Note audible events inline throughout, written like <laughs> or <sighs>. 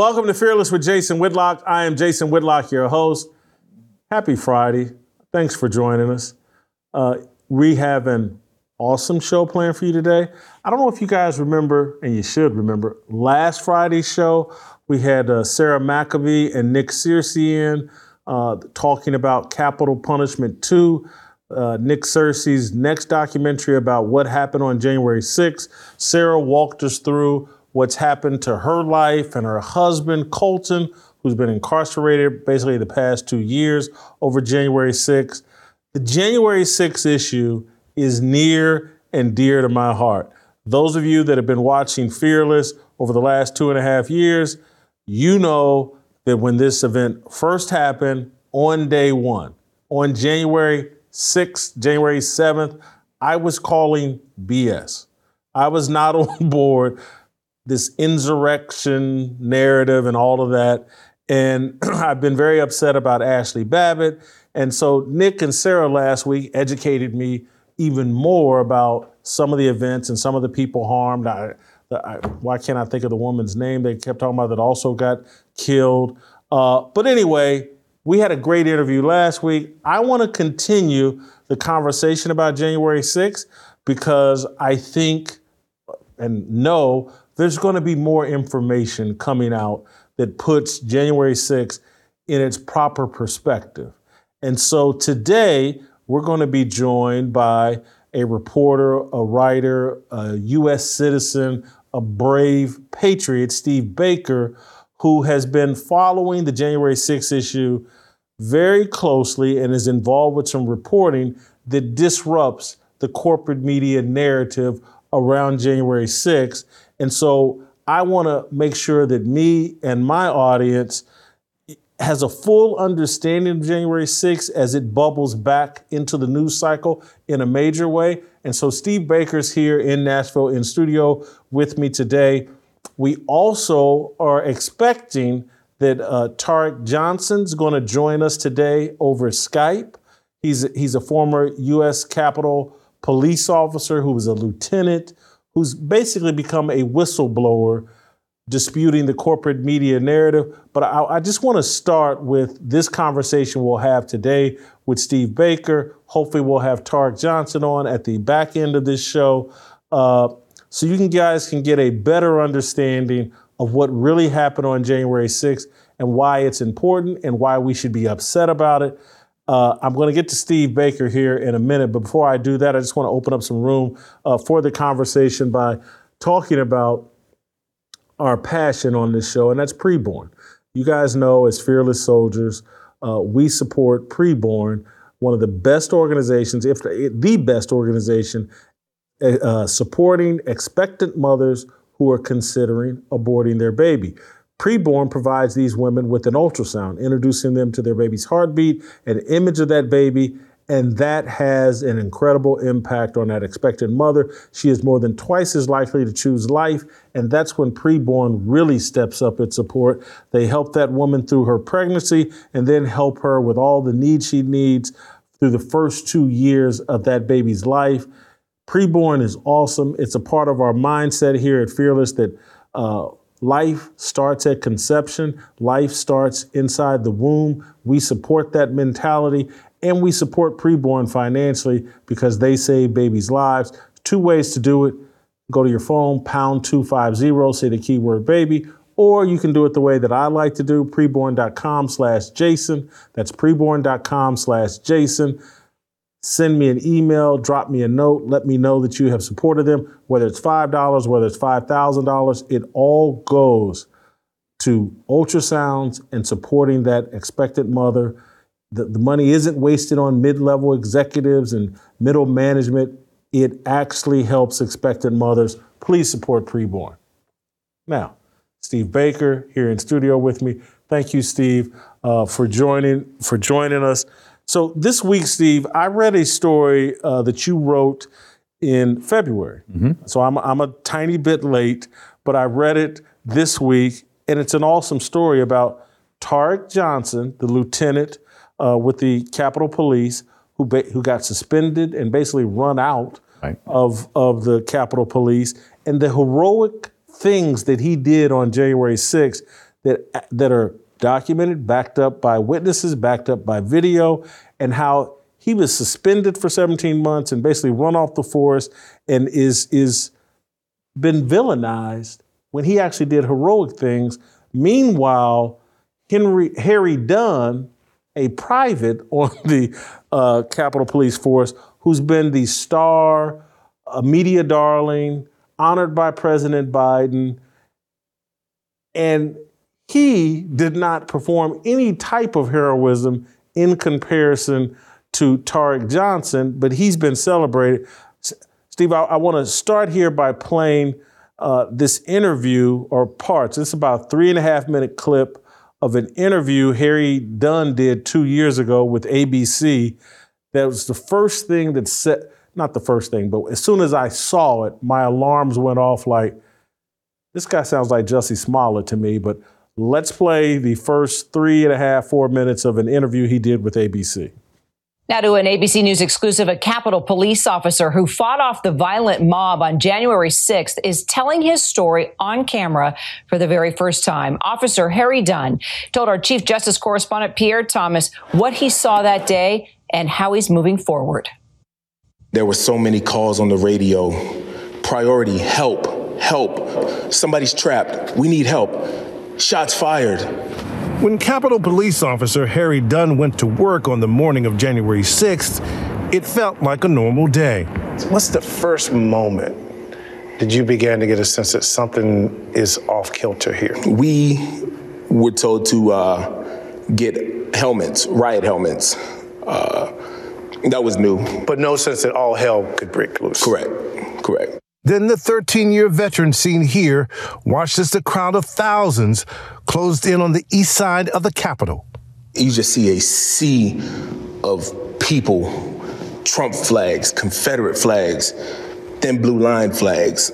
Welcome to Fearless with Jason Whitlock. I am Jason Whitlock, your host. Happy Friday. Thanks for joining us. Uh, we have an awesome show planned for you today. I don't know if you guys remember, and you should remember, last Friday's show, we had uh, Sarah McAbee and Nick Searcy in uh, talking about Capitol Punishment 2. Uh, Nick Searcy's next documentary about what happened on January 6th. Sarah walked us through what's happened to her life and her husband, Colton, who's been incarcerated basically the past two years over January 6th. The January 6th issue is near and dear to my heart. Those of you that have been watching Fearless over the last two and a half years, you know that when this event first happened on day one, on January 6th, January 7th, I was calling BS. I was not <laughs> on board this insurrection narrative and all of that. And <clears throat> I've been very upset about Ashli Babbitt. And so Nick and Sarah last week educated me even more about some of the events and some of the people harmed. I, I, why can't I think of the woman's name they kept talking about that also got killed? Uh, but anyway, we had a great interview last week. I want to continue the conversation about January 6th because I think and know there's going to be more information coming out that puts January 6th in its proper perspective. And so today, we're going to be joined by a reporter, a writer, a U.S. citizen, a brave patriot, Steve Baker, who has been following the January 6th issue very closely and is involved with some reporting that disrupts the corporate media narrative around January 6th and so I want to make sure that me and my audience has a full understanding of January 6th as it bubbles back into the news cycle in a major way. And so Steve Baker's here in Nashville in studio with me today. We also are expecting that uh, Tarik Johnson's going to join us today over Skype. He's, he's a former U.S. Capitol police officer who was a lieutenant who's basically become a whistleblower disputing the corporate media narrative. But I, I just want to start with this conversation we'll have today with Steve Baker. Hopefully, we'll have Tarik Johnson on at the back end of this show. Uh, so you can guys can get a better understanding of what really happened on January 6th and why it's important and why we should be upset about it. Uh, I'm going to get to Steve Baker here in a minute, but before I do that, I just want to open up some room uh, for the conversation by talking about our passion on this show, and that's preborn. You guys know, as Fearless Soldiers, uh, we support preborn, one of the best organizations, if the best organization, uh, uh, supporting expectant mothers who are considering aborting their baby. Preborn provides these women with an ultrasound, introducing them to their baby's heartbeat, an image of that baby, and that has an incredible impact on that expectant mother. She is more than twice as likely to choose life, and that's when preborn really steps up its support. They help that woman through her pregnancy and then help her with all the needs she needs through the first two years of that baby's life. Preborn is awesome. It's a part of our mindset here at Fearless that uh, Life starts at conception. Life starts inside the womb. We support that mentality and we support preborn financially because they save babies' lives. Two ways to do it. Go to your phone, pound 250, say the keyword baby, or you can do it the way that I like to do, preborn.com slash Jason. That's preborn.com slash Jason send me an email, drop me a note, let me know that you have supported them, whether it's $5, whether it's $5,000, it all goes to ultrasounds and supporting that expectant mother. The, the money isn't wasted on mid level executives and middle management. It actually helps expectant mothers. Please support preborn. Now, Steve Baker here in studio with me. Thank you, Steve, uh, for joining for joining us. So this week, Steve, I read a story uh, that you wrote in February. Mm-hmm. So I'm I'm a tiny bit late, but I read it this week, and it's an awesome story about Tarik Johnson, the lieutenant uh, with the Capitol Police, who ba- who got suspended and basically run out right. of of the Capitol Police, and the heroic things that he did on January 6th that that are documented, backed up by witnesses, backed up by video, and how he was suspended for 17 months and basically run off the force and is is been villainized when he actually did heroic things. Meanwhile, Henry Harry Dunn, a private <laughs> on the uh, Capitol Police Force, who's been the star, a media darling, honored by President Biden, and he did not perform any type of heroism in comparison to Tarik Johnson, but he's been celebrated. Steve, I, I want to start here by playing uh, this interview or parts. It's about three and a half minute clip of an interview Harry Dunn did two years ago with ABC. That was the first thing that set, not the first thing, but as soon as I saw it, my alarms went off like, this guy sounds like Jussie Smollett to me, but let's play the first three and a half, four minutes of an interview he did with ABC. Now to an ABC News exclusive, a Capitol police officer who fought off the violent mob on January 6th is telling his story on camera for the very first time. Officer Harry Dunn told our Chief Justice correspondent Pierre Thomas what he saw that day and how he's moving forward. There were so many calls on the radio. Priority, help, help. Somebody's trapped. We need help. Shots fired. When Capitol Police Officer Harry Dunn went to work on the morning of January 6th, it felt like a normal day. What's the first moment did you begin to get a sense that something is off kilter here? We were told to uh, get helmets, riot helmets. Uh, that was new. But no sense that all hell could break loose. Correct, correct. Then the 13 year veteran seen here watched as the crowd of thousands closed in on the east side of the Capitol. You just see a sea of people Trump flags, Confederate flags, then blue line flags,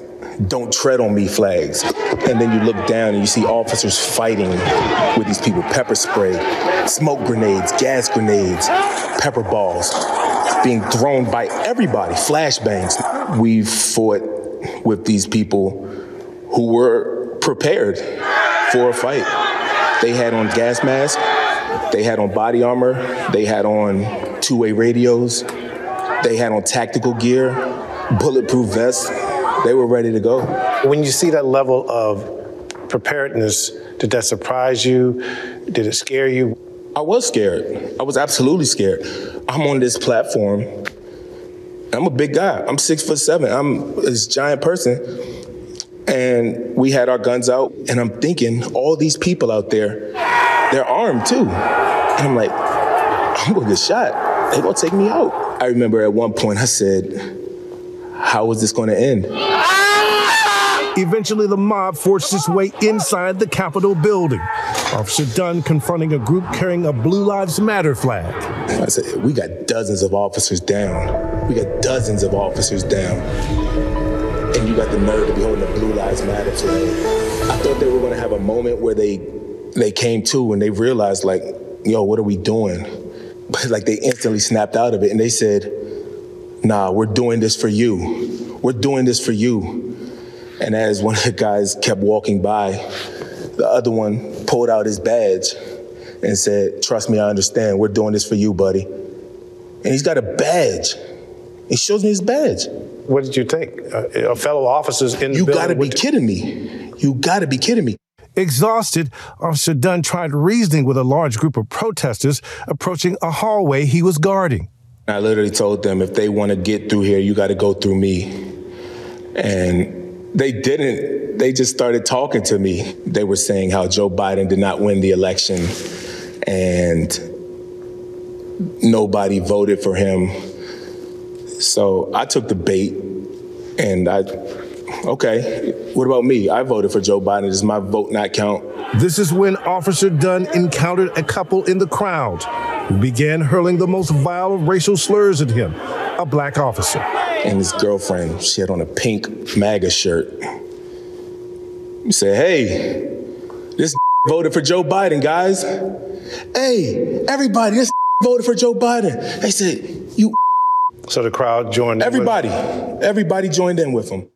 don't tread on me flags. And then you look down and you see officers fighting with these people pepper spray, smoke grenades, gas grenades, pepper balls being thrown by everybody, flashbangs. We fought with these people who were prepared for a fight. They had on gas masks, they had on body armor, they had on two way radios, they had on tactical gear, bulletproof vests. They were ready to go. When you see that level of preparedness, did that surprise you? Did it scare you? I was scared. I was absolutely scared. I'm on this platform. I'm a big guy. I'm six foot seven. I'm this giant person. And we had our guns out, and I'm thinking, all these people out there, they're armed too. And I'm like, I'm gonna get shot. They're gonna take me out. I remember at one point I said, How is this gonna end? Eventually, the mob forced its way inside the Capitol building. Officer Dunn confronting a group carrying a Blue Lives Matter flag. I said, We got dozens of officers down. We got dozens of officers down. And you got the nerve to be holding a Blue Lives Matter flag. I thought they were going to have a moment where they they came to and they realized, like, yo, what are we doing? <laughs> But like they instantly snapped out of it and they said, nah, we're doing this for you. We're doing this for you. And as one of the guys kept walking by, the other one pulled out his badge and said, Trust me, I understand. We're doing this for you, buddy. And he's got a badge. He shows me his badge. What did you think? Uh, fellow officers in the You building? gotta be kidding me. You gotta be kidding me. Exhausted, Officer Dunn tried reasoning with a large group of protesters approaching a hallway he was guarding. I literally told them if they want to get through here, you got to go through me. And they didn't. They just started talking to me. They were saying how Joe Biden did not win the election and nobody voted for him. So I took the bait and I Okay, what about me? I voted for Joe Biden. Does my vote not count? This is when Officer Dunn encountered a couple in the crowd who began hurling the most vile racial slurs at him, a black officer. And his girlfriend, she had on a pink MAGA shirt. He said, Hey, this <laughs> voted for Joe Biden, guys. Hey, everybody, this <laughs> voted for Joe Biden. They said, You. <laughs> So the crowd joined. in Everybody, everybody joined in with him.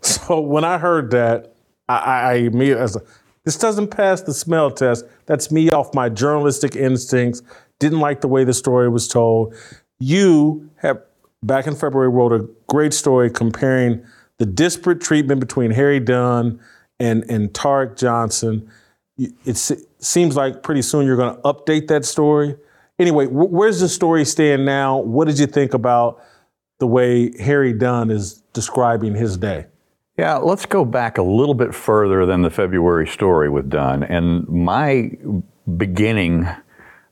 So when I heard that, I, I, I immediately I was like, this doesn't pass the smell test. That's me off my journalistic instincts. Didn't like the way the story was told. You have back in February wrote a great story comparing the disparate treatment between Harry Dunn and and Tarik Johnson. It seems like pretty soon you're going to update that story. Anyway, wh- where's the story stand now? What did you think about the way Harry Dunn is describing his day? Yeah, let's go back a little bit further than the February story with Dunn. And my beginning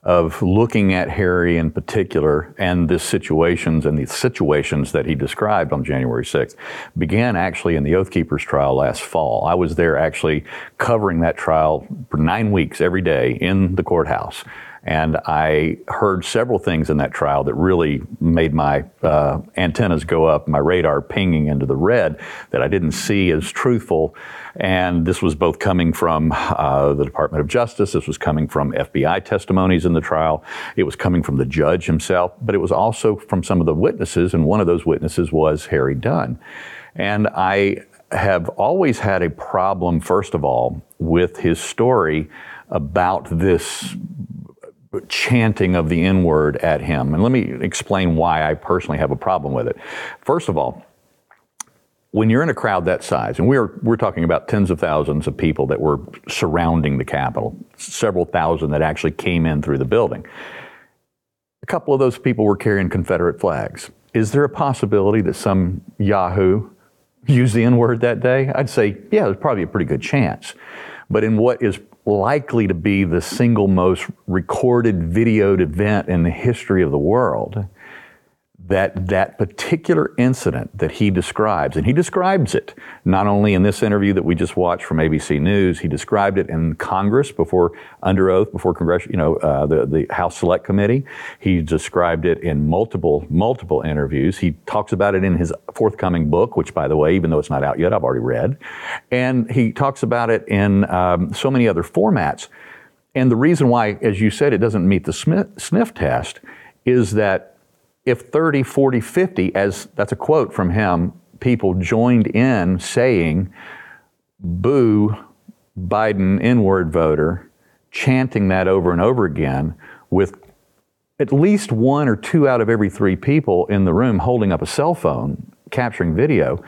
of looking at Harry in particular and the situations and the situations that he described on January 6th began actually in the Oath Keepers trial last fall. I was there actually covering that trial for nine weeks every day in the courthouse. And I heard several things in that trial that really made my uh, antennas go up, my radar pinging into the red that I didn't see as truthful. And this was both coming from uh, the Department of Justice, this was coming from FBI testimonies in the trial, it was coming from the judge himself, but it was also from some of the witnesses. And one of those witnesses was Harry Dunn. And I have always had a problem, first of all, with his story about this chanting of the N word at him. And let me explain why I personally have a problem with it. First of all, when you're in a crowd that size, and we're we're talking about tens of thousands of people that were surrounding the Capitol, several thousand that actually came in through the building. A couple of those people were carrying Confederate flags. Is there a possibility that some Yahoo used the N word that day? I'd say, yeah, there's probably a pretty good chance. But in what is likely to be the single most recorded, videoed event in the history of the world, that that particular incident that he describes, and he describes it not only in this interview that we just watched from ABC News, he described it in Congress before under oath before Congress, you know, uh, the the House Select Committee. He described it in multiple multiple interviews. He talks about it in his forthcoming book, which, by the way, even though it's not out yet, I've already read, and he talks about it in um, so many other formats. And the reason why, as you said, it doesn't meet the sniff test is that if 30, 40, 50, as that's a quote from him, people joined in saying, boo Biden N word voter, chanting that over and over again with at least one or two out of every three people in the room holding up a cell phone capturing video,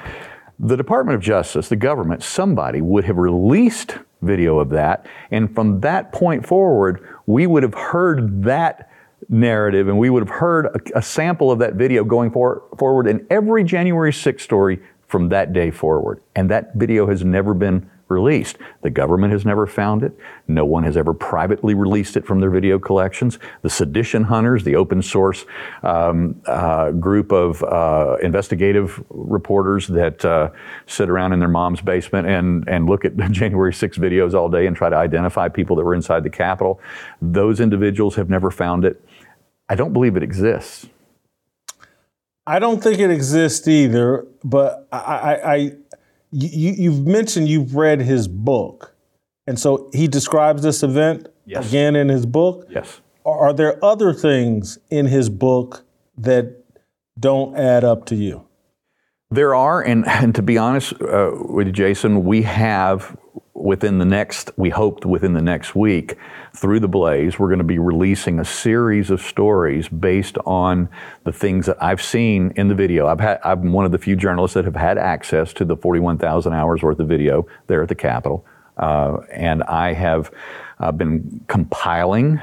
the Department of Justice, the government, somebody would have released video of that. And from that point forward, we would have heard that narrative and we would have heard a, a sample of that video going for, forward in every January 6th story from that day forward. And that video has never been released. The government has never found it. No one has ever privately released it from their video collections. The Sedition Hunters, the open source um, uh, group of uh, investigative reporters that uh, sit around in their mom's basement and, and look at <laughs> January 6 videos all day and try to identify people that were inside the Capitol, those individuals have never found it. I don't believe it exists. I don't think it exists either, but I, I, I you, you've mentioned you've read his book, and so he describes this event Yes. again in his book. Yes. Are there other things in his book that don't add up to you? There are, and, and to be honest uh, with you, Jason, we have within the next, we hoped within the next week, through the Blaze, we're going to be releasing a series of stories based on the things that I've seen in the video. I've had, I'm one of the few journalists that have had access to the 41,000 hours worth of video there at the Capitol, uh, and I have uh, been compiling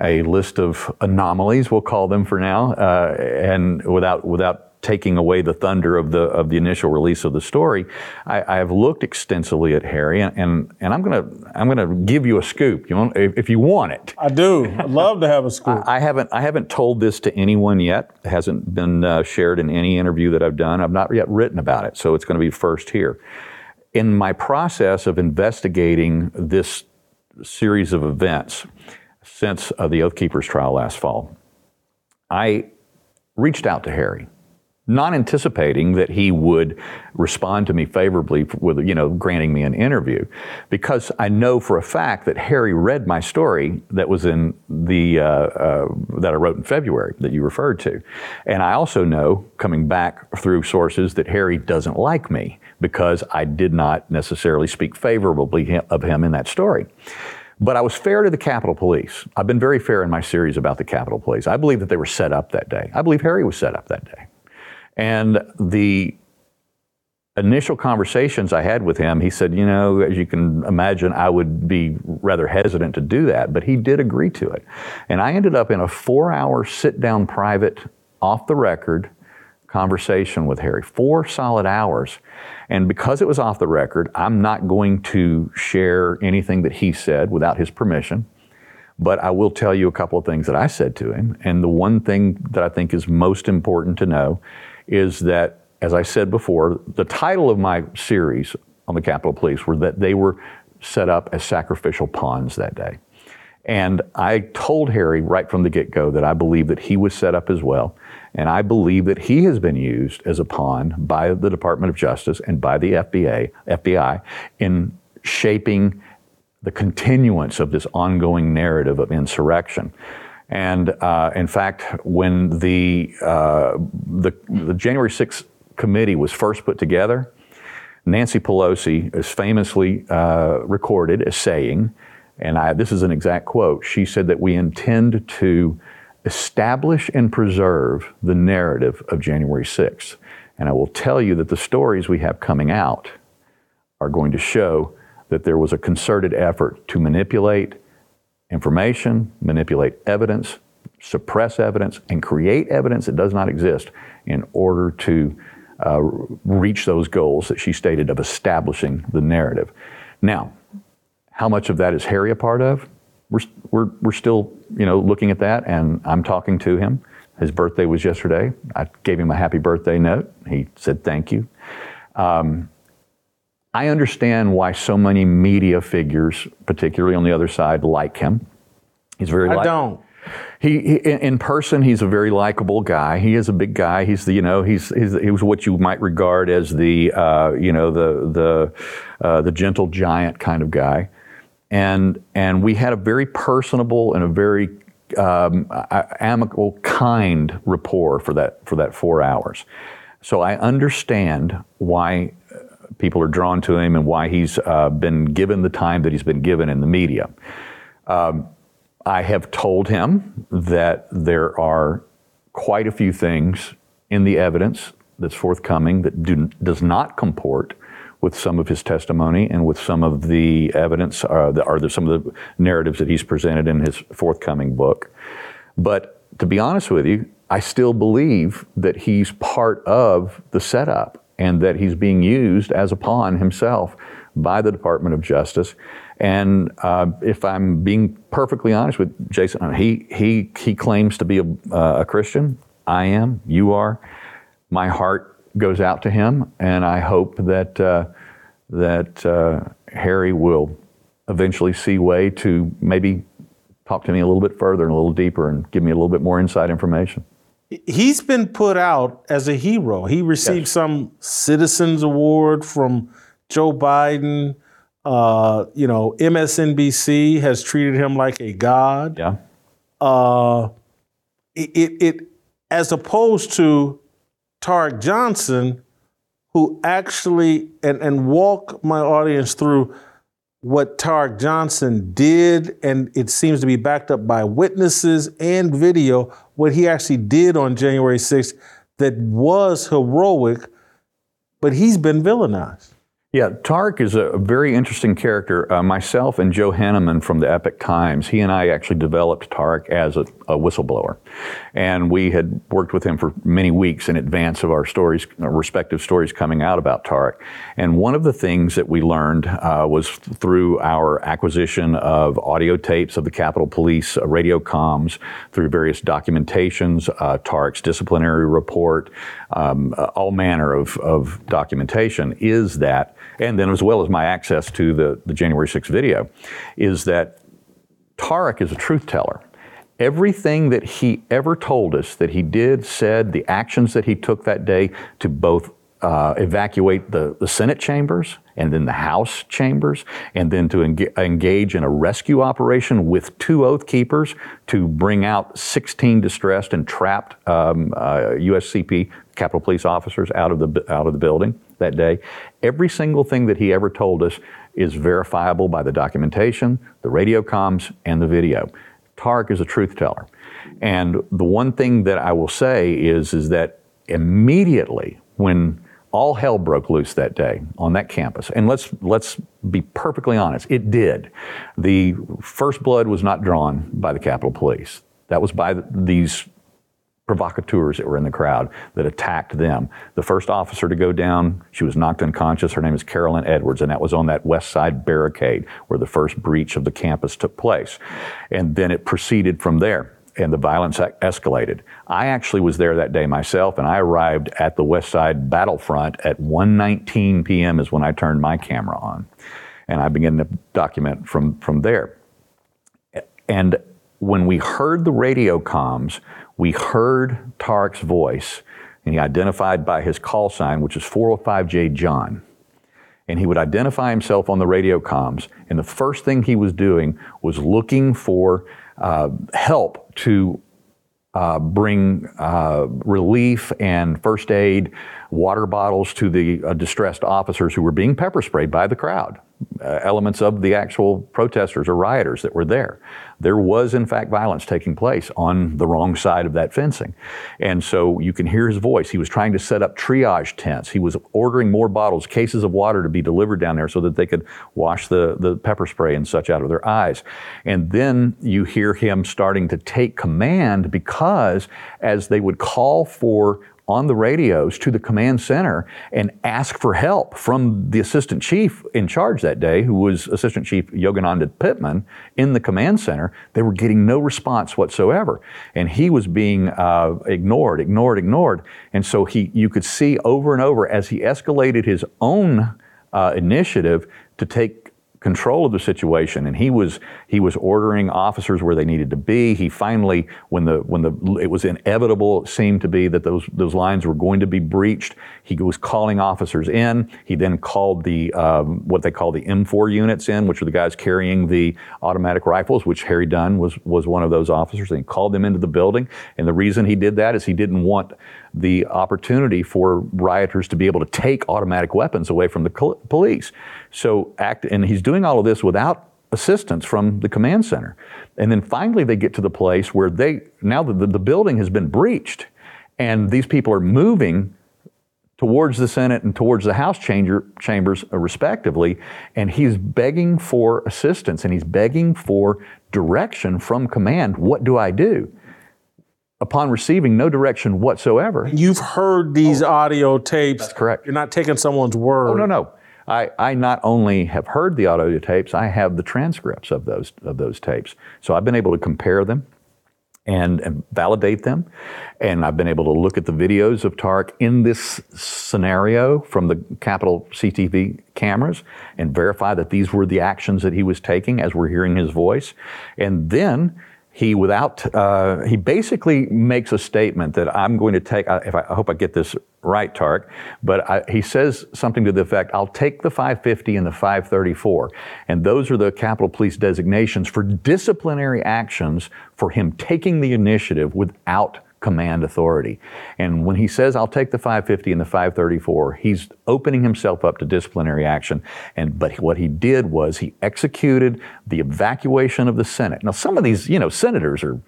a list of anomalies, we'll call them for now, uh, and without without taking away the thunder of the of the initial release of the story, I, I have looked extensively at Harry, and, and, and I'm gonna I'm gonna give you a scoop. You want, if, if you want it. I do. I'd love to have a <laughs> scoop. I haven't I haven't told this to anyone yet. It hasn't been uh, shared in any interview that I've done. I've not yet written about it, so it's going to be first here. In my process of investigating this series of events since uh, the Oath Keepers trial last fall, I reached out to Harry not anticipating that he would respond to me favorably with, you know, granting me an interview, because I know for a fact that Harry read my story that was in the uh, uh, that I wrote in February that you referred to, and I also know, coming back through sources, that Harry doesn't like me because I did not necessarily speak favorably of him in that story. But I was fair to the Capitol Police. I've been very fair in my series about the Capitol Police. I believe that they were set up that day. I believe Harry was set up that day. And the initial conversations I had with him, he said, you know, as you can imagine, I would be rather hesitant to do that, but he did agree to it. And I ended up in a four hour sit down private, off the record conversation with Harry, four solid hours. And because it was off the record, I'm not going to share anything that he said without his permission. But I will tell you a couple of things that I said to him. And the one thing that I think is most important to know is that, as I said before, the title of my series on the Capitol Police were that they were set up as sacrificial pawns that day. And I told Harry right from the get go that I believe that he was set up as well. And I believe that he has been used as a pawn by the Department of Justice and by the FBI, FBI in shaping the continuance of this ongoing narrative of insurrection. And uh, in fact, when the, uh, the, the January 6th committee was first put together, Nancy Pelosi is famously uh, recorded as saying, and I, this is an exact quote, she said that we intend to establish and preserve the narrative of January 6th. And I will tell you that the stories we have coming out are going to show that there was a concerted effort to manipulate information, manipulate evidence, suppress evidence, and create evidence that does not exist in order to uh, reach those goals that she stated of establishing the narrative. Now, how much of that is Harry a part of? We're, we're, we're still, you know, looking at that, and I'm talking to him. His birthday was yesterday. I gave him a happy birthday note. He said thank you. Um, I understand why so many media figures, particularly on the other side, like him. He's very. I li- don't. He, he in person, he's a very likable guy. He is a big guy. He's the you know he's, he's he was what you might regard as the uh, you know the the uh, the gentle giant kind of guy, and and we had a very personable and a very um, amicable, kind rapport for that for that four hours. So I understand why people are drawn to him and why he's uh, been given the time that he's been given in the media. Um, I have told him that there are quite a few things in the evidence that's forthcoming that do, does not comport with some of his testimony and with some of the evidence uh, the, some of the narratives that he's presented in his forthcoming book. But to be honest with you, I still believe that he's part of the setup and that he's being used as a pawn himself by the Department of Justice. And uh, if I'm being perfectly honest with Jason, he he he claims to be a, uh, a Christian. I am. You are. My heart goes out to him, and I hope that uh, that uh, Harry will eventually see way to maybe talk to me a little bit further and a little deeper and give me a little bit more inside information he's been put out as a hero. He received yes. some Citizens Award from Joe Biden. Uh, you know, MSNBC has treated him like a god. Yeah. Uh, it, it, it as opposed to Tarik Johnson, who actually and and walk my audience through what Tarik Johnson did, and it seems to be backed up by witnesses and video, what he actually did on January 6th that was heroic, but he's been villainized. Yeah, Tarik is a very interesting character. Uh, myself and Joe Hanneman from the Epoch Times, he and I actually developed Tarik as a, a whistleblower. And we had worked with him for many weeks in advance of our stories, our respective stories coming out about Tarik. And one of the things that we learned uh, was through our acquisition of audio tapes of the Capitol Police uh, radio comms, through various documentations, uh, Tarik's disciplinary report, um, uh, all manner of, of documentation, is that, and then as well as my access to the, the January 6th video, is that Tarik is a truth teller. Everything that he ever told us that he did, said, the actions that he took that day to both uh, evacuate the, the Senate chambers and then the House chambers, and then to engage in a rescue operation with two Oath Keepers to bring out 16 distressed and trapped um, uh, USCP Capitol Police officers out of the out of the building that day. Every single thing that he ever told us is verifiable by the documentation, the radio comms, and the video. Tarik is a truth teller. And the one thing that I will say is, is that immediately when all hell broke loose that day on that campus, and let's, let's be perfectly honest, it did. The first blood was not drawn by the Capitol Police. That was by these provocateurs that were in the crowd that attacked them. The first officer to go down, she was knocked unconscious. Her name is Caroline Edwards, and that was on that west side barricade where the first breach of the campus took place. And then it proceeded from there. And the violence escalated. I actually was there that day myself, and I arrived at the West Side battlefront at 1:19 p.m. is when I turned my camera on, and I began to document from from there. And when we heard the radio comms, we heard Tarik's voice, and he identified by his call sign, which is 405J John. And he would identify himself on the radio comms, and the first thing he was doing was looking for uh, help to uh, bring uh, relief and first aid, water bottles to the uh, distressed officers who were being pepper sprayed by the crowd uh, elements of the actual protesters or rioters that were there. There was, in fact, violence taking place on the wrong side of that fencing. And so you can hear his voice. He was trying to set up triage tents. He was ordering more bottles, cases of water to be delivered down there so that they could wash the, the pepper spray and such out of their eyes. And then you hear him starting to take command because as they would call for on the radios to the command center and ask for help from the assistant chief in charge that day, who was Assistant Chief Yogananda Pittman in the command center. They were getting no response whatsoever, and he was being uh, ignored, ignored, ignored. And so he, you could see over and over as he escalated his own uh, initiative to take control of the situation, and he was he was ordering officers where they needed to be. He finally, when the when the it was inevitable, it seemed to be that those those lines were going to be breached. He was calling officers in. He then called the um, what they call the M4 units in, which are the guys carrying the automatic rifles, which Harry Dunn was was one of those officers. And he called them into the building, and the reason he did that is he didn't want the opportunity for rioters to be able to take automatic weapons away from the police. So act, and he's doing all of this without assistance from the command center. And then finally they get to the place where they, now the, the building has been breached and these people are moving towards the Senate and towards the House chamber, chambers, uh, respectively, and he's begging for assistance and he's begging for direction from command. What do I do? Upon receiving no direction whatsoever. You've heard these oh, audio tapes. That's correct. You're not taking someone's word. Oh, no, no. I, I not only have heard the audio tapes, I have the transcripts of those, of those tapes. So I've been able to compare them and, and validate them. And I've been able to look at the videos of Tarik in this scenario from the Capitol CTV cameras and verify that these were the actions that he was taking as we're hearing his voice. And then he without uh, he basically makes a statement that I'm going to take. If I, I hope I get this right, Tark, but I, he says something to the effect, "I'll take the 550 and the 534," and those are the Capitol Police designations for disciplinary actions for him taking the initiative without command authority. And when he says, I'll take the 550 and the 534, he's opening himself up to disciplinary action. And, but what he did was he executed the evacuation of the Senate. Now, some of these, you know, senators are,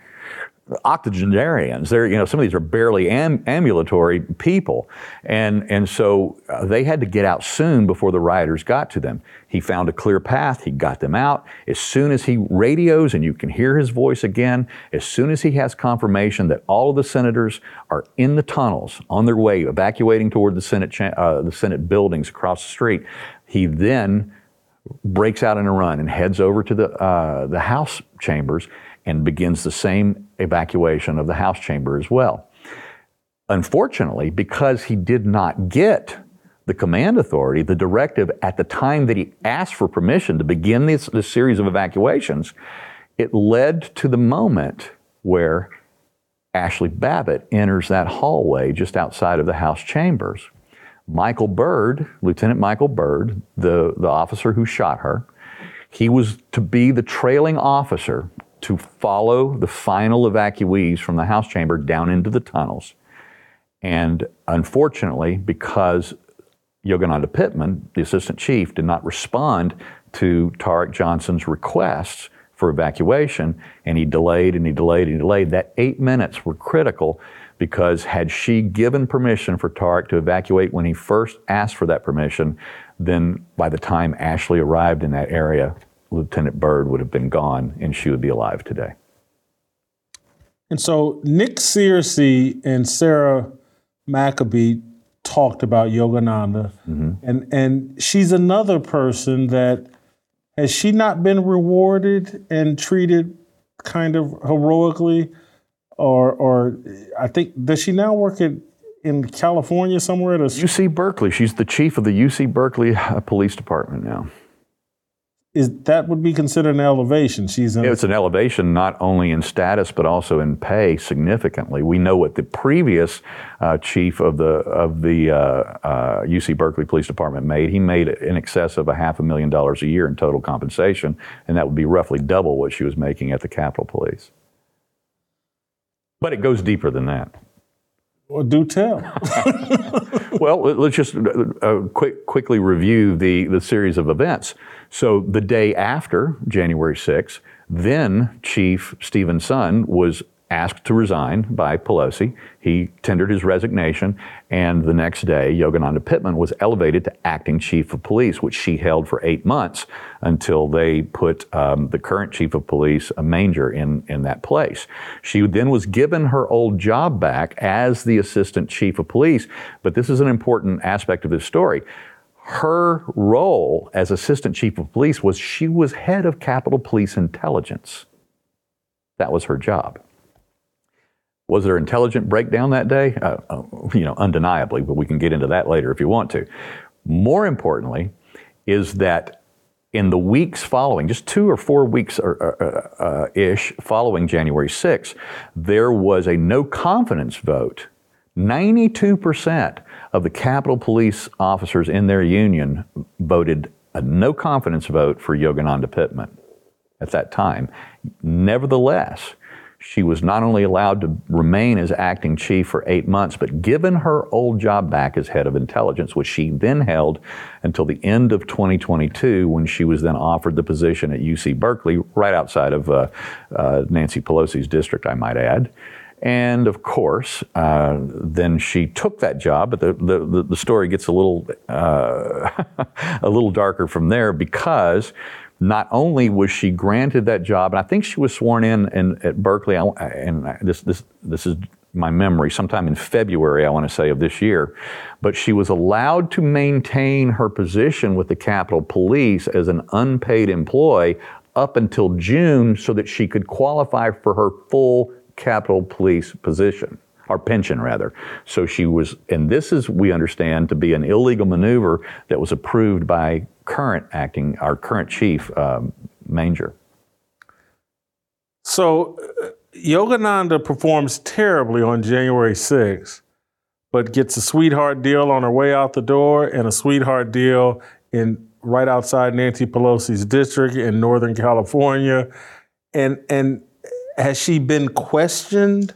octogenarians. They're, you know, some of these are barely am- ambulatory people. And, and so uh, they had to get out soon before the rioters got to them. He found a clear path. He got them out. As soon as he radios, and you can hear his voice again, as soon as he has confirmation that all of the senators are in the tunnels on their way, evacuating toward the Senate, cha- uh, the Senate buildings across the street, he then breaks out in a run and heads over to the, uh, the House chambers and begins the same evacuation of the House chamber as well. Unfortunately, because he did not get the command authority, the directive at the time that he asked for permission to begin this, this series of evacuations, it led to the moment where Ashli Babbitt enters that hallway just outside of the House chambers. Michael Byrd, Lieutenant Michael Byrd, the, the officer who shot her, he was to be the trailing officer to follow the final evacuees from the House chamber down into the tunnels. And unfortunately, because Yogananda Pittman, the assistant chief, did not respond to Tarik Johnson's requests for evacuation, and he delayed and he delayed and he delayed. That eight minutes were critical because had she given permission for Tarik to evacuate when he first asked for that permission, then by the time Ashli arrived in that area, Lieutenant Byrd would have been gone and she would be alive today. And so Nick Searcy and Sarah McAbee talked about Yogananda, Mm-hmm. and and she's another person that has she not been rewarded and treated kind of heroically, or or I think does she now work at in California somewhere at a UC Berkeley, she's the chief of the UC Berkeley Police Department now. Is that would be considered an elevation? She's in, It's an elevation not only in status but also in pay significantly. We know what the previous uh, chief of the of the uh, uh, UC Berkeley Police Department made. He made in excess of a half a million dollars a year in total compensation, and that would be roughly double what she was making at the Capitol Police. But it goes deeper than that. well, do tell. <laughs> Well, let- let's just uh, quick, quickly review the, the series of events. So, the day after January 6th, then Chief Steven Sund was asked to resign by Pelosi. He tendered his resignation, and the next day, Yogananda Pittman was elevated to acting chief of police, which she held for eight months until they put um, the current chief of police, a Manger, in, in that place. She then was given her old job back as the assistant chief of police, but this is an important aspect of this story. Her role as assistant chief of police was she was head of Capitol Police Intelligence. That was her job. Was there intelligent breakdown that day? Uh, uh, you know, undeniably, but we can get into that later if you want to. More importantly, is that in the weeks following, just two or four weeks or, uh, ish following January 6th, there was a no confidence vote. 92% of the Capitol Police officers in their union voted a no confidence vote for Yogananda Pittman at that time. Nevertheless, she was not only allowed to remain as acting chief for eight months, but given her old job back as head of intelligence, which she then held until the end of 2022, when she was then offered the position at UC Berkeley, right outside of uh, uh, Nancy Pelosi's district, I might add. And of course, uh, then she took that job, but the, the, the story gets a little, uh, <laughs> a little darker from there because not only was she granted that job, and I think she was sworn in, in at Berkeley, and this, this, this is my memory, sometime in February, I want to say, of this year, but she was allowed to maintain her position with the Capitol Police as an unpaid employee up until June so that she could qualify for her full Capitol Police position or pension rather. So she was, and this is, we understand, to be an illegal maneuver that was approved by current acting, our current chief, um, Manger. So uh, Yogananda performs terribly on January 6th, but gets a sweetheart deal on her way out the door and a sweetheart deal in right outside Nancy Pelosi's district in Northern California. And and has she been questioned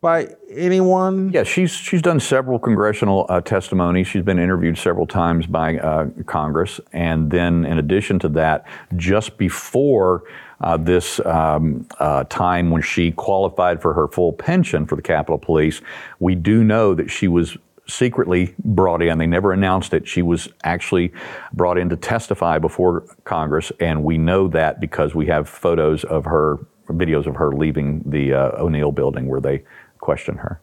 by anyone? Yeah, she's she's done several congressional uh, testimonies. She's been interviewed several times by uh, Congress, and then in addition to that, just before uh, this um, uh, time when she qualified for her full pension for the Capitol Police, we do know that she was secretly brought in. They never announced it. She was actually brought in to testify before Congress, and we know that because we have photos of her, videos of her leaving the uh, O'Neill building where they question her.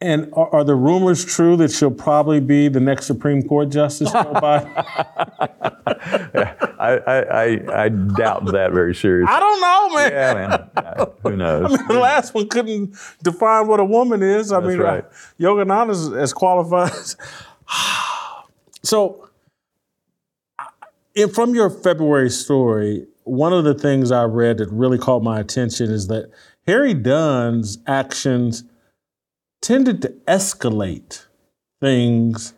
And are, are, the rumors true that she'll probably be the next Supreme Court justice, Joe <laughs> Biden? I, I, I, doubt that very seriously. I don't know, man. Yeah, man. Uh, who knows? I mean, the last one couldn't define what a woman is. I That's mean, right. uh, Yogananda is as qualified. <sighs> so, in, from your February story, one of the things I read that really caught my attention is that Harry Dunn's actions tended to escalate things.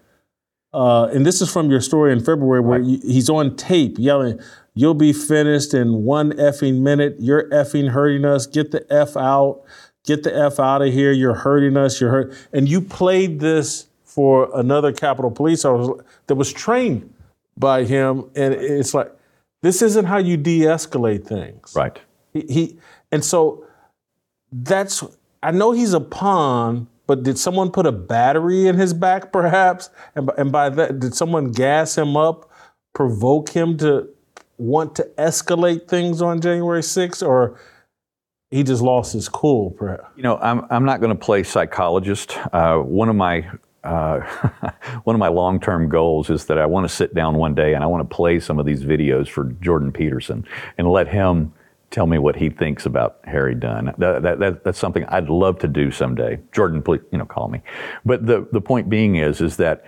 Uh, and this is from your story in February where you, he's on tape yelling, You'll be finished in one effing minute. You're effing hurting us. Get the F out. Get the F out of here. You're hurting us. You're hurt. And you played this for another Capitol Police officer that was trained by him. And it's like, this isn't how you de escalate things. Right. He, he, and so that's, I know he's a pawn, but did someone put a battery in his back perhaps? And, and by that, did someone gas him up, provoke him to want to escalate things on January 6th? Or he just lost his cool, perhaps? You know, I'm, I'm not going to play psychologist. Uh, one of my uh, <laughs> one of my long-term goals is that I want to sit down one day and I want to play some of these videos for Jordan Peterson and let him tell me what he thinks about Harry Dunn. That, that, that, that's something I'd love to do someday. Jordan, please, you know, call me. But the, the point being is, is that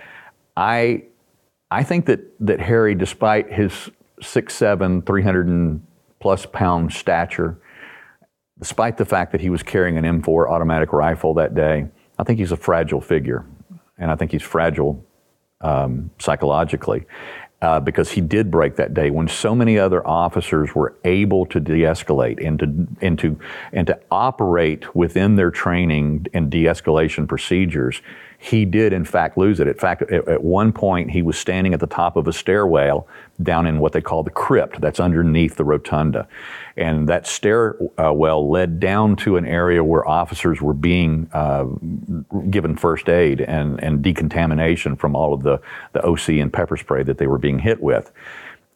I, I think that, that Harry, despite his six, seven, 300 and plus pound stature, despite the fact that he was carrying an M4 automatic rifle that day, I think he's a fragile figure. And I think he's fragile um, psychologically uh, because he did break that day when so many other officers were able to de-escalate and to, and to, and to operate within their training and de-escalation procedures. He did, in fact, lose it. In fact, at, at one point, he was standing at the top of a stairwell down in what they call the crypt that's underneath the rotunda. And that stairwell led down to an area where officers were being uh, given first aid and, and decontamination from all of the, the OC and pepper spray that they were being hit with.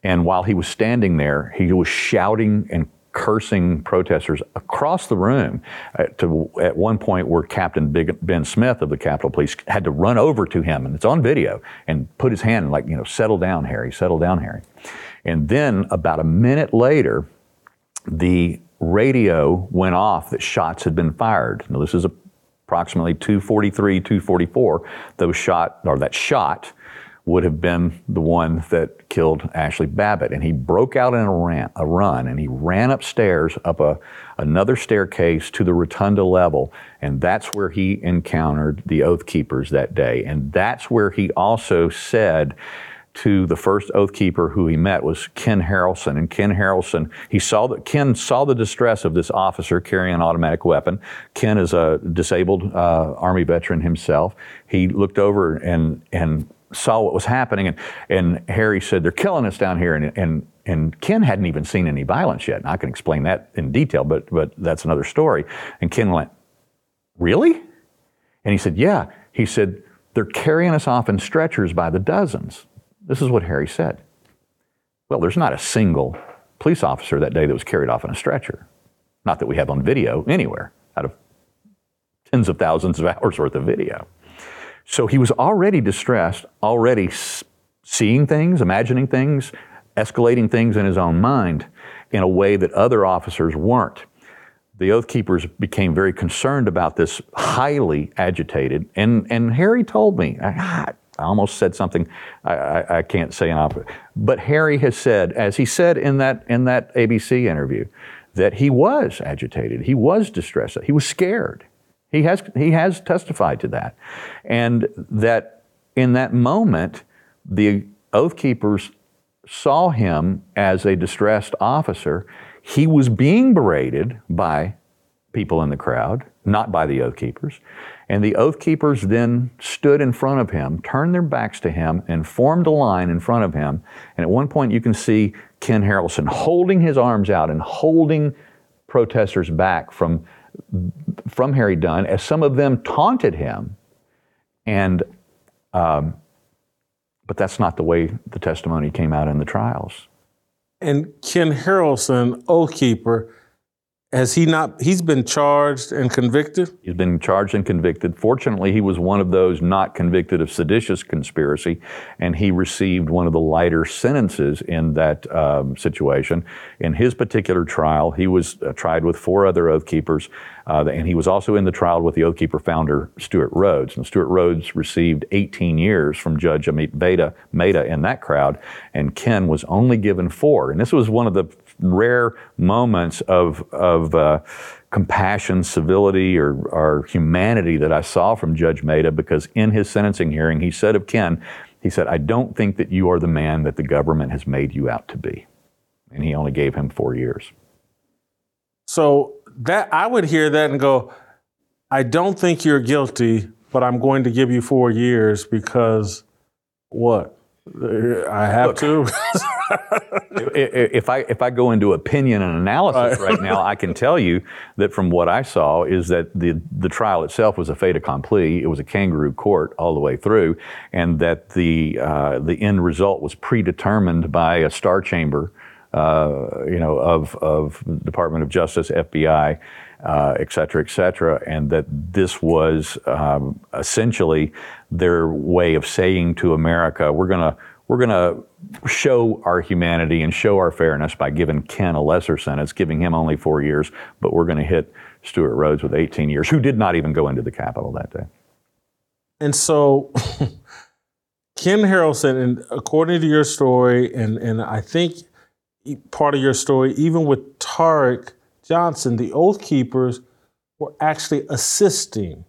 And while he was standing there, he was shouting and cursing protesters across the room uh, to at one point where Captain Big, Ben Smith of the Capitol Police had to run over to him, and it's on video, and put his hand like, you know, settle down, Harry, settle down, Harry. And then about a minute later, the radio went off that shots had been fired. Now this is approximately 243, 244. Those shot or that shot would have been the one that killed Ashli Babbitt. And he broke out in a, a run and he ran upstairs up a, another staircase to the rotunda level. And that's where he encountered the Oath Keepers that day. And that's where he also said, to the first oath keeper who he met was Ken Harrelson. And Ken Harrelson, he saw that Ken saw the distress of this officer carrying an automatic weapon. Ken is a disabled uh, Army veteran himself. He looked over and and saw what was happening, and and Harry said, "They're killing us down here." And and and Ken hadn't even seen any violence yet. And I can explain that in detail, but but that's another story. And Ken went, "Really?" And he said, "Yeah." He said, "They're carrying us off in stretchers by the dozens." This is what Harry said. Well, there's not a single police officer that day that was carried off in a stretcher. Not that we have on video anywhere out of tens of thousands of hours worth of video. So he was already distressed, already seeing things, imagining things, escalating things in his own mind in a way that other officers weren't. The Oath Keepers became very concerned about this, highly agitated. And, and Harry told me, I, almost said something I, I, I can't say in. But Harry has said, as he said in that, in that ABC interview, that he was agitated, he was distressed, he was scared. He has, he has testified to that. And that in that moment, the Oath Keepers saw him as a distressed officer. He was being berated by people in the crowd, not by the Oath Keepers. And the Oath Keepers then stood in front of him, turned their backs to him, and formed a line in front of him. And at one point, you can see Ken Harrelson holding his arms out and holding protesters back from, from Harry Dunn as some of them taunted him. And, um, but that's not the way the testimony came out in the trials. And Ken Harrelson, Oath Keeper, has he not? He's been charged and convicted. He's been charged and convicted. Fortunately, he was one of those not convicted of seditious conspiracy, and he received one of the lighter sentences in that um, situation. In his particular trial, he was uh, tried with four other Oath Keepers, uh, and he was also in the trial with the Oath Keeper founder, Stewart Rhodes. And Stewart Rhodes received 18 years from Judge Amit Beda, Mehta in that crowd, and Ken was only given four. And this was one of the rare moments of, of uh, compassion, civility, or, or humanity that I saw from Judge Mehta because in his sentencing hearing, he said of Ken, he said, I don't think that you are the man that the government has made you out to be. And he only gave him four years. So that I would hear that and go, I don't think you're guilty, but I'm going to give you four years because what? I have Look, to. <laughs> if I if I go into opinion and analysis right now, I can tell you that from what I saw is that the the trial itself was a fait accompli. It was a kangaroo court all the way through, and that the uh, the end result was predetermined by a star chamber, uh, you know, of of Department of Justice, FBI. Uh, et cetera, et cetera, and that this was um, essentially their way of saying to America, we're going to we're going to show our humanity and show our fairness by giving Ken a lesser sentence, giving him only four years, but we're going to hit Stewart Rhodes with 18 years, who did not even go into the Capitol that day. And so, <laughs> Ken Harrelson, and according to your story, and, and I think part of your story, even with Tarik Johnson, the Oath Keepers were actually assisting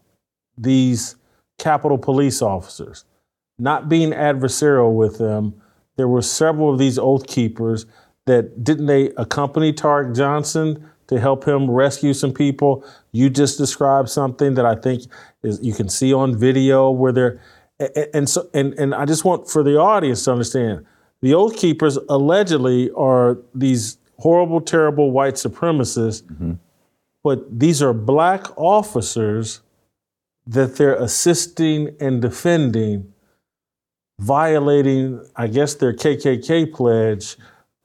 these Capitol police officers, not being adversarial with them. There were several of these Oath Keepers that didn't they accompany Tarik Johnson to help him rescue some people? You just described something that I think is you can see on video where they're and so and, and I just want for the audience to understand the Oath Keepers allegedly are these horrible, terrible white supremacists, mm-hmm. but these are black officers that they're assisting and defending, violating, I guess, their KKK pledge.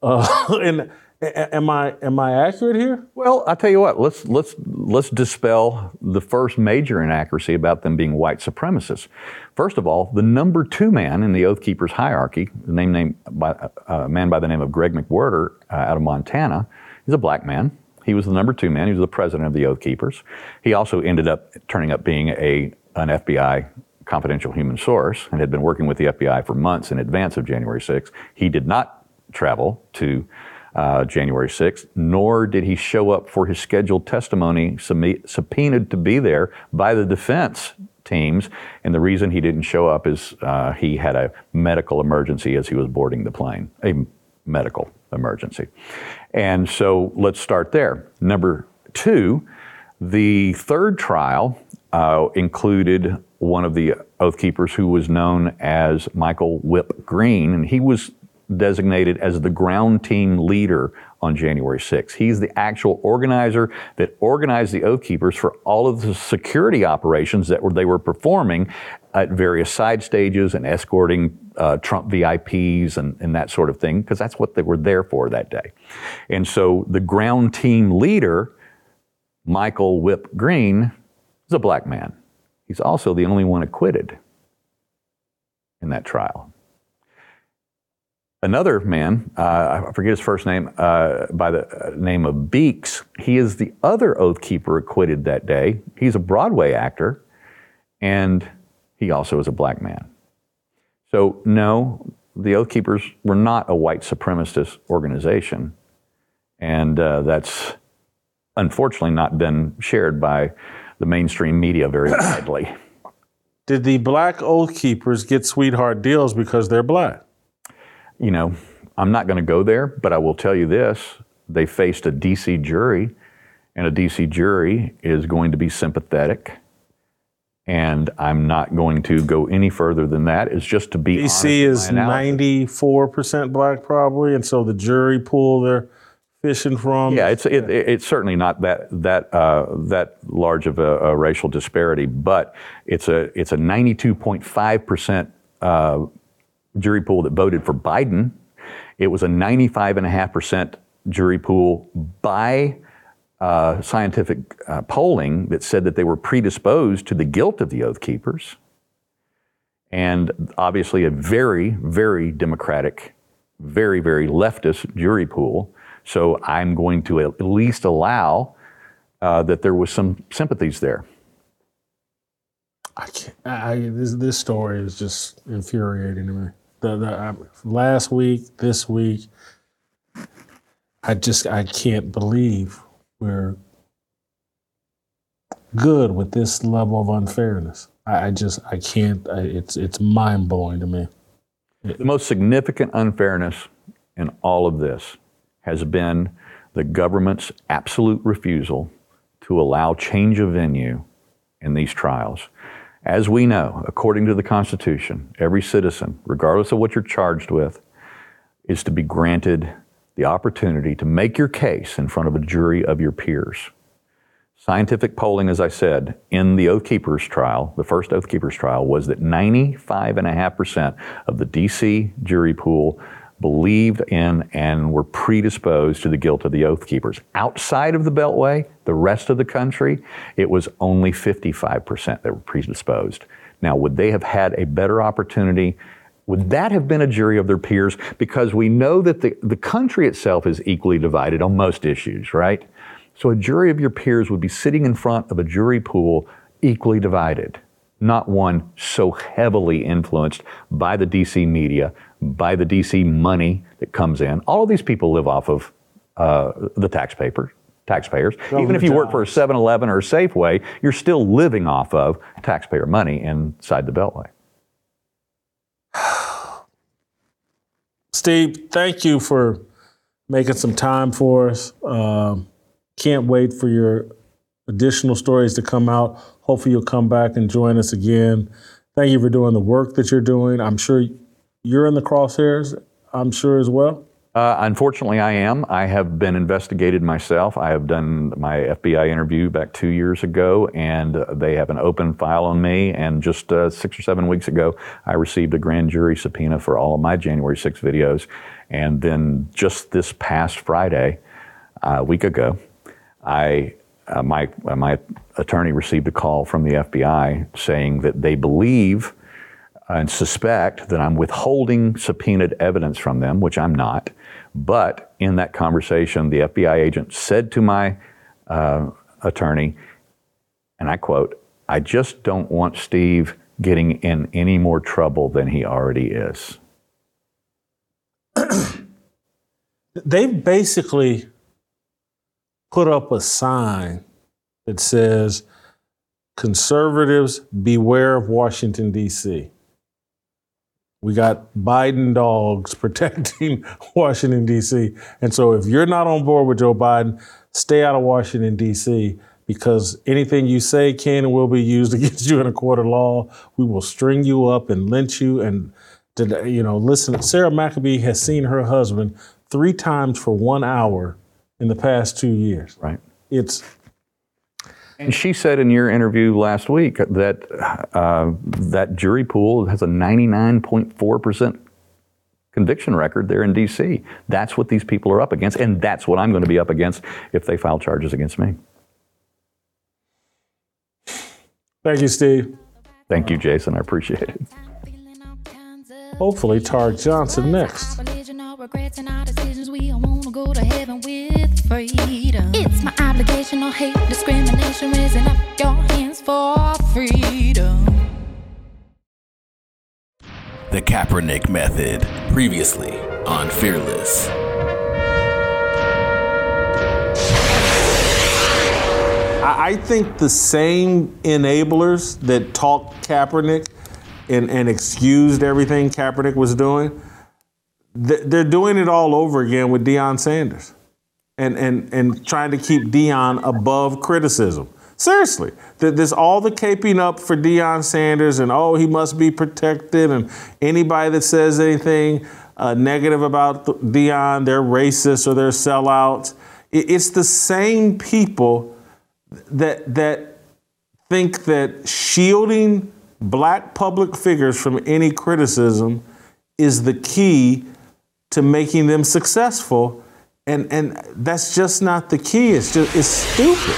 Uh, <laughs> and am I am I accurate here? Well, I tell you what. Let's let's let's dispel the first major inaccuracy about them being white supremacists. First of all, the number two man in the Oath Keepers hierarchy, a name named by uh, a man by the name of Greg McWhirter uh, out of Montana, is a black man. He was the number two man. He was the president of the Oath Keepers. He also ended up turning up being a an FBI confidential human source and had been working with the FBI for months in advance of January 6th. He did not travel to uh, January 6th, nor did he show up for his scheduled testimony subpoenaed to be there by the defense teams. And the reason he didn't show up is uh, he had a medical emergency as he was boarding the plane, a medical emergency. And so let's start there. Number two, the third trial uh, included one of the Oath Keepers who was known as Michael Whip Greene, and he was designated as the ground team leader on January 6th. He's the actual organizer that organized the Oath Keepers for all of the security operations that were, they were performing at various side stages and escorting uh, Trump VIPs and, and that sort of thing, because that's what they were there for that day. And so the ground team leader, Michael Whip Greene, is a black man. He's also the only one acquitted in that trial. Another man, uh, I forget his first name, uh, by the name of Beeks, he is the other Oath Keeper acquitted that day. He's a Broadway actor, and he also is a black man. So, no, the Oath Keepers were not a white supremacist organization. And uh, that's unfortunately not been shared by the mainstream media very <clears throat> widely. Did the black Oath Keepers get sweetheart deals because they're black? you know, I'm not going to go there, but I will tell you this. They faced a DC jury and a DC jury is going to be sympathetic. And I'm not going to go any further than that. It's just to be honest DC is ninety four percent black, probably, and so the jury pool they're fishing from. Yeah, it's it, it- it's certainly not that that uh, that large of a, a racial disparity, but it's a it's a 92.5 percent uh, jury pool that voted for Biden. It was a 95.5 percent jury pool by uh, scientific uh, polling that said that they were predisposed to the guilt of the Oath Keepers, and obviously a very very democratic, very very leftist jury pool. So I'm going to at least allow uh, that there was some sympathies there. I can't. I, this this story is just infuriating to me. The, the I, last week, this week, I just I can't believe we're good with this level of unfairness. I, I just I can't. I, it's it's mind blowing to me. The most significant unfairness in all of this has been the government's absolute refusal to allow change of venue in these trials. As we know, according to the Constitution, every citizen, regardless of what you're charged with, is to be granted the opportunity to make your case in front of a jury of your peers. Scientific polling, as I said, in the Oath Keepers trial, the first Oath Keepers trial, was that 95.5% of the DC jury pool believed in and were predisposed to the guilt of the Oath Keepers. Outside of the Beltway, the rest of the country, it was only 55% that were predisposed. Now, would they have had a better opportunity? Would that have been a jury of their peers? Because we know that the, the country itself is equally divided on most issues, right? So a jury of your peers would be sitting in front of a jury pool equally divided, not one so heavily influenced by the DC media, by the DC money that comes in. All of these people live off of uh, the taxpayer, taxpayers. Even if you work for a 7 Eleven or a Safeway, you're still living off of taxpayer money inside the Beltway. <sighs> Steve, thank you for making some time for us. Um, can't wait for your additional stories to come out. Hopefully, you'll come back and join us again. Thank you for doing the work that you're doing. I'm sure you're in the crosshairs, I'm sure as well. Uh, unfortunately, I am. I have been investigated myself. I have done my FBI interview back two years ago, and they have an open file on me. And just uh, six or seven weeks ago, I received a grand jury subpoena for all of my January 6 videos. And then just this past Friday, uh, a week ago, I uh, my uh, my attorney received a call from the FBI saying that they believe and suspect that I'm withholding subpoenaed evidence from them, which I'm not. But in that conversation, the FBI agent said to my uh, attorney, and I quote, I just don't want Steve getting in any more trouble than he already is. They've basically put up a sign that says, Conservatives, beware of Washington, D.C. We got Biden dogs <laughs> protecting Washington, D.C. And so if you're not on board with Joe Biden, stay out of Washington, D.C. because anything you say can and will be used <laughs> against you in a court of law. We will string you up and lynch you. And, you know, listen, Sarah McAbee has seen her husband three times for one hour in the past two years. Right. It's And she said in your interview last week that uh, that jury pool has a 99.4% conviction record there in D.C. That's what these people are up against, and that's what I'm going to be up against if they file charges against me. thank you, Steve. Thank you, Jason. I appreciate it. Hopefully, Tarik Johnson next. Religion or regrets and our decisions. We all wanna go to heaven with freedom. It's my obligation, no hate, discrimination, raising up your hands for freedom. The Kaepernick Method. Previously on Fearless. I I think the same enablers that talked Kaepernick and, and excused everything Kaepernick was doing, th- they're doing it all over again with Deion Sanders. and, and, and trying to keep Deion above criticism. Seriously, there's all the caping up for Deion Sanders and oh, he must be protected, and anybody that says anything uh, negative about Deion, they're racist or they're sellouts. It's the same people that that think that shielding black public figures from any criticism is the key to making them successful. And, and that's just not the key. It's just it's stupid.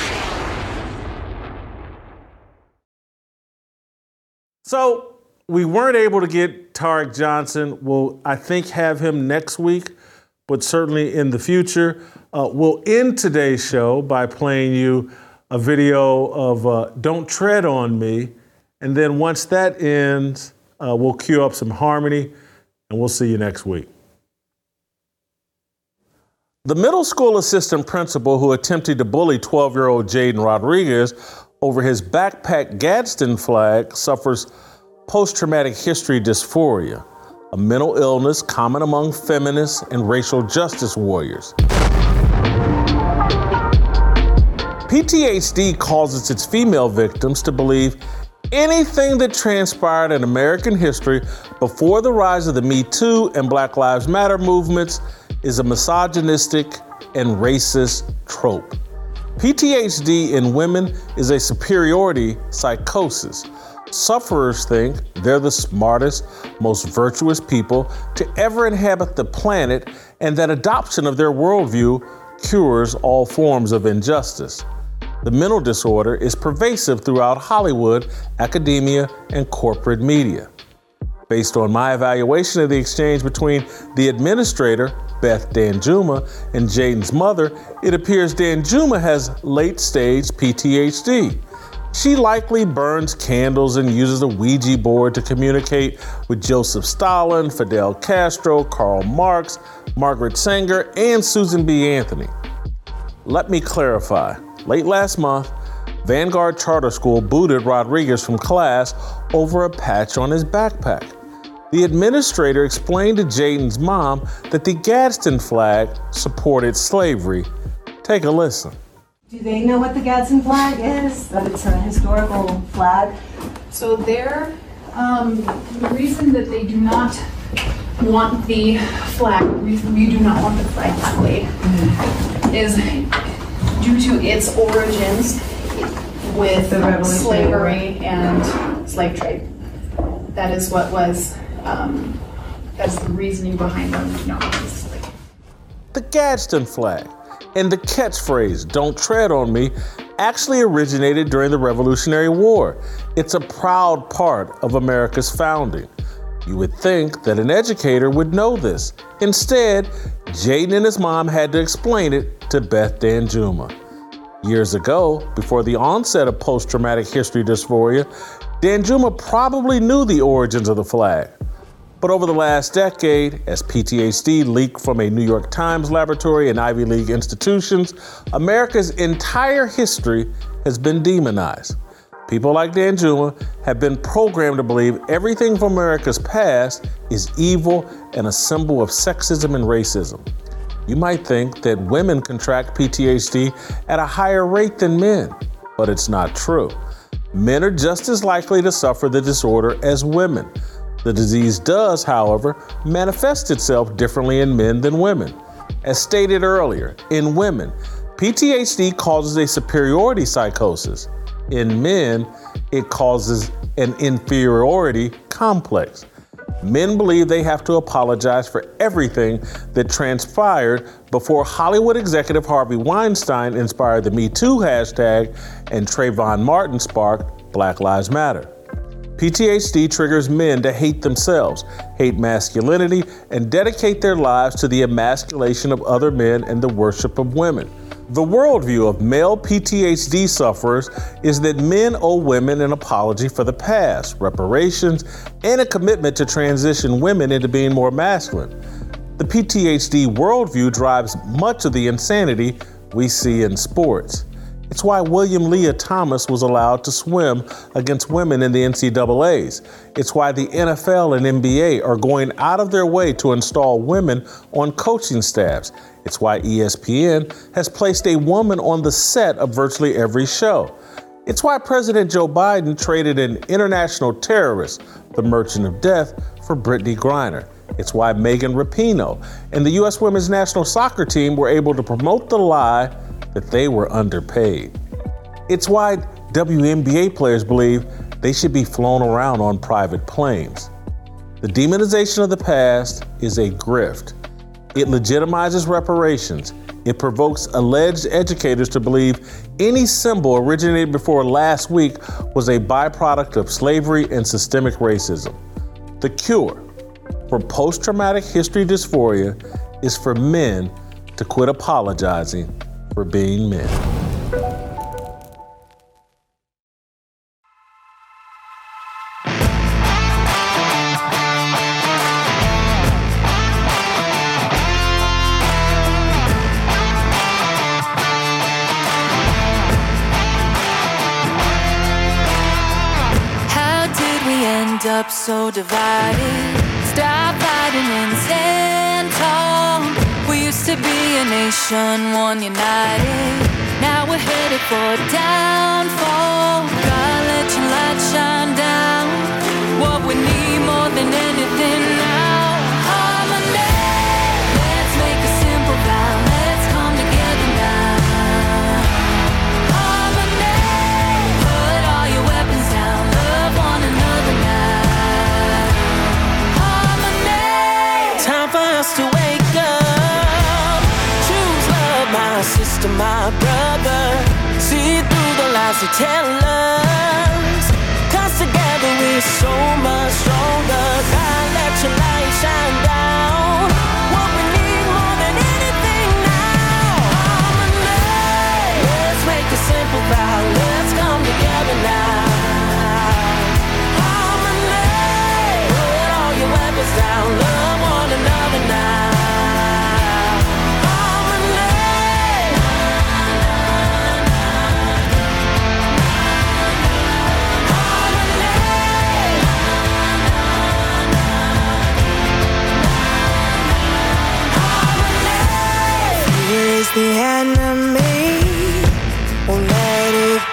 So we weren't able to get Tarik Johnson. We'll, I think, have him next week, but certainly in the future. Uh, we'll end today's show by playing you a video of uh, Don't Tread on Me. And then once that ends, uh, we'll cue up some harmony and we'll see you next week. The middle school assistant principal who attempted to bully 12 year old Jaden Rodriguez over his backpack Gadsden flag suffers post traumatic history dysphoria, a mental illness common among feminists and racial justice warriors. PTSD causes its female victims to believe anything that transpired in American history before the rise of the Me Too and Black Lives Matter movements is a misogynistic and racist trope. PTSD in women is a superiority psychosis. Sufferers think they're the smartest, most virtuous people to ever inhabit the planet, and that adoption of their worldview cures all forms of injustice. The mental disorder is pervasive throughout Hollywood, academia, and corporate media. Based on my evaluation of the exchange between the administrator, Beth Danjuma, and Jaden's mother, it appears Danjuma has late stage PTSD. She likely burns candles and uses a Ouija board to communicate with Joseph Stalin, Fidel Castro, Karl Marx, Margaret Sanger, and Susan B. Anthony. Let me clarify. Late last month, Vanguard Charter School booted Rodriguez from class over a patch on his backpack. The administrator explained to Jaden's mom that the Gadsden flag supported slavery. Take a listen. Do they know what the Gadsden flag is? That it's a historical flag? So there, um, the reason that they do not want the flag, the reason we do not want the flag displayed, mm-hmm. is due to its origins with slavery and slave trade. That is what was, um, that's the reasoning behind them not The Gadsden flag and the catchphrase, don't tread on me, actually originated during the Revolutionary War. It's a proud part of America's founding. You would think that an educator would know this. Instead, Jaden and his mom had to explain it to Beth Danjuma. Years ago, before the onset of post traumatic history dysphoria, Danjuma probably knew the origins of the flag. But over the last decade, as PTSD leaked from a New York Times laboratory and Ivy League institutions, America's entire history has been demonized. People like Danjuma have been programmed to believe everything from America's past is evil and a symbol of sexism and racism. You might think that women contract PTSD at a higher rate than men, but it's not true. Men are just as likely to suffer the disorder as women. The disease does, however, manifest itself differently in men than women. As stated earlier, in women, PTSD causes a superiority psychosis. In men, it causes an inferiority complex. Men believe they have to apologize for everything that transpired before Hollywood executive Harvey Weinstein inspired the Me Too hashtag and Trayvon Martin sparked Black Lives Matter. PTSD triggers men to hate themselves, hate masculinity, and dedicate their lives to the emasculation of other men and the worship of women. The worldview of male PTSD sufferers is that men owe women an apology for the past, reparations, and a commitment to transition women into being more masculine. The PTSD worldview drives much of the insanity we see in sports. It's why William Lia Thomas was allowed to swim against women in the NCAAs. It's why the NFL and NBA are going out of their way to install women on coaching staffs. It's why ESPN has placed a woman on the set of virtually every show. It's why President Joe Biden traded an international terrorist, the Merchant of Death, for Brittney Griner. It's why Megan Rapinoe and the U.S. women's national soccer team were able to promote the lie that they were underpaid. It's why WNBA players believe they should be flown around on private planes. The demonization of the past is a grift. It legitimizes reparations. It provokes alleged educators to believe any symbol originated before last week was a byproduct of slavery and systemic racism. The cure for post traumatic history dysphoria is for men to quit apologizing for being men. One united. Now we're headed for downfall. Lies they tell us. Cause together we're so much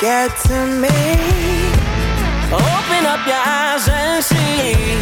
get to me. Open up your eyes and see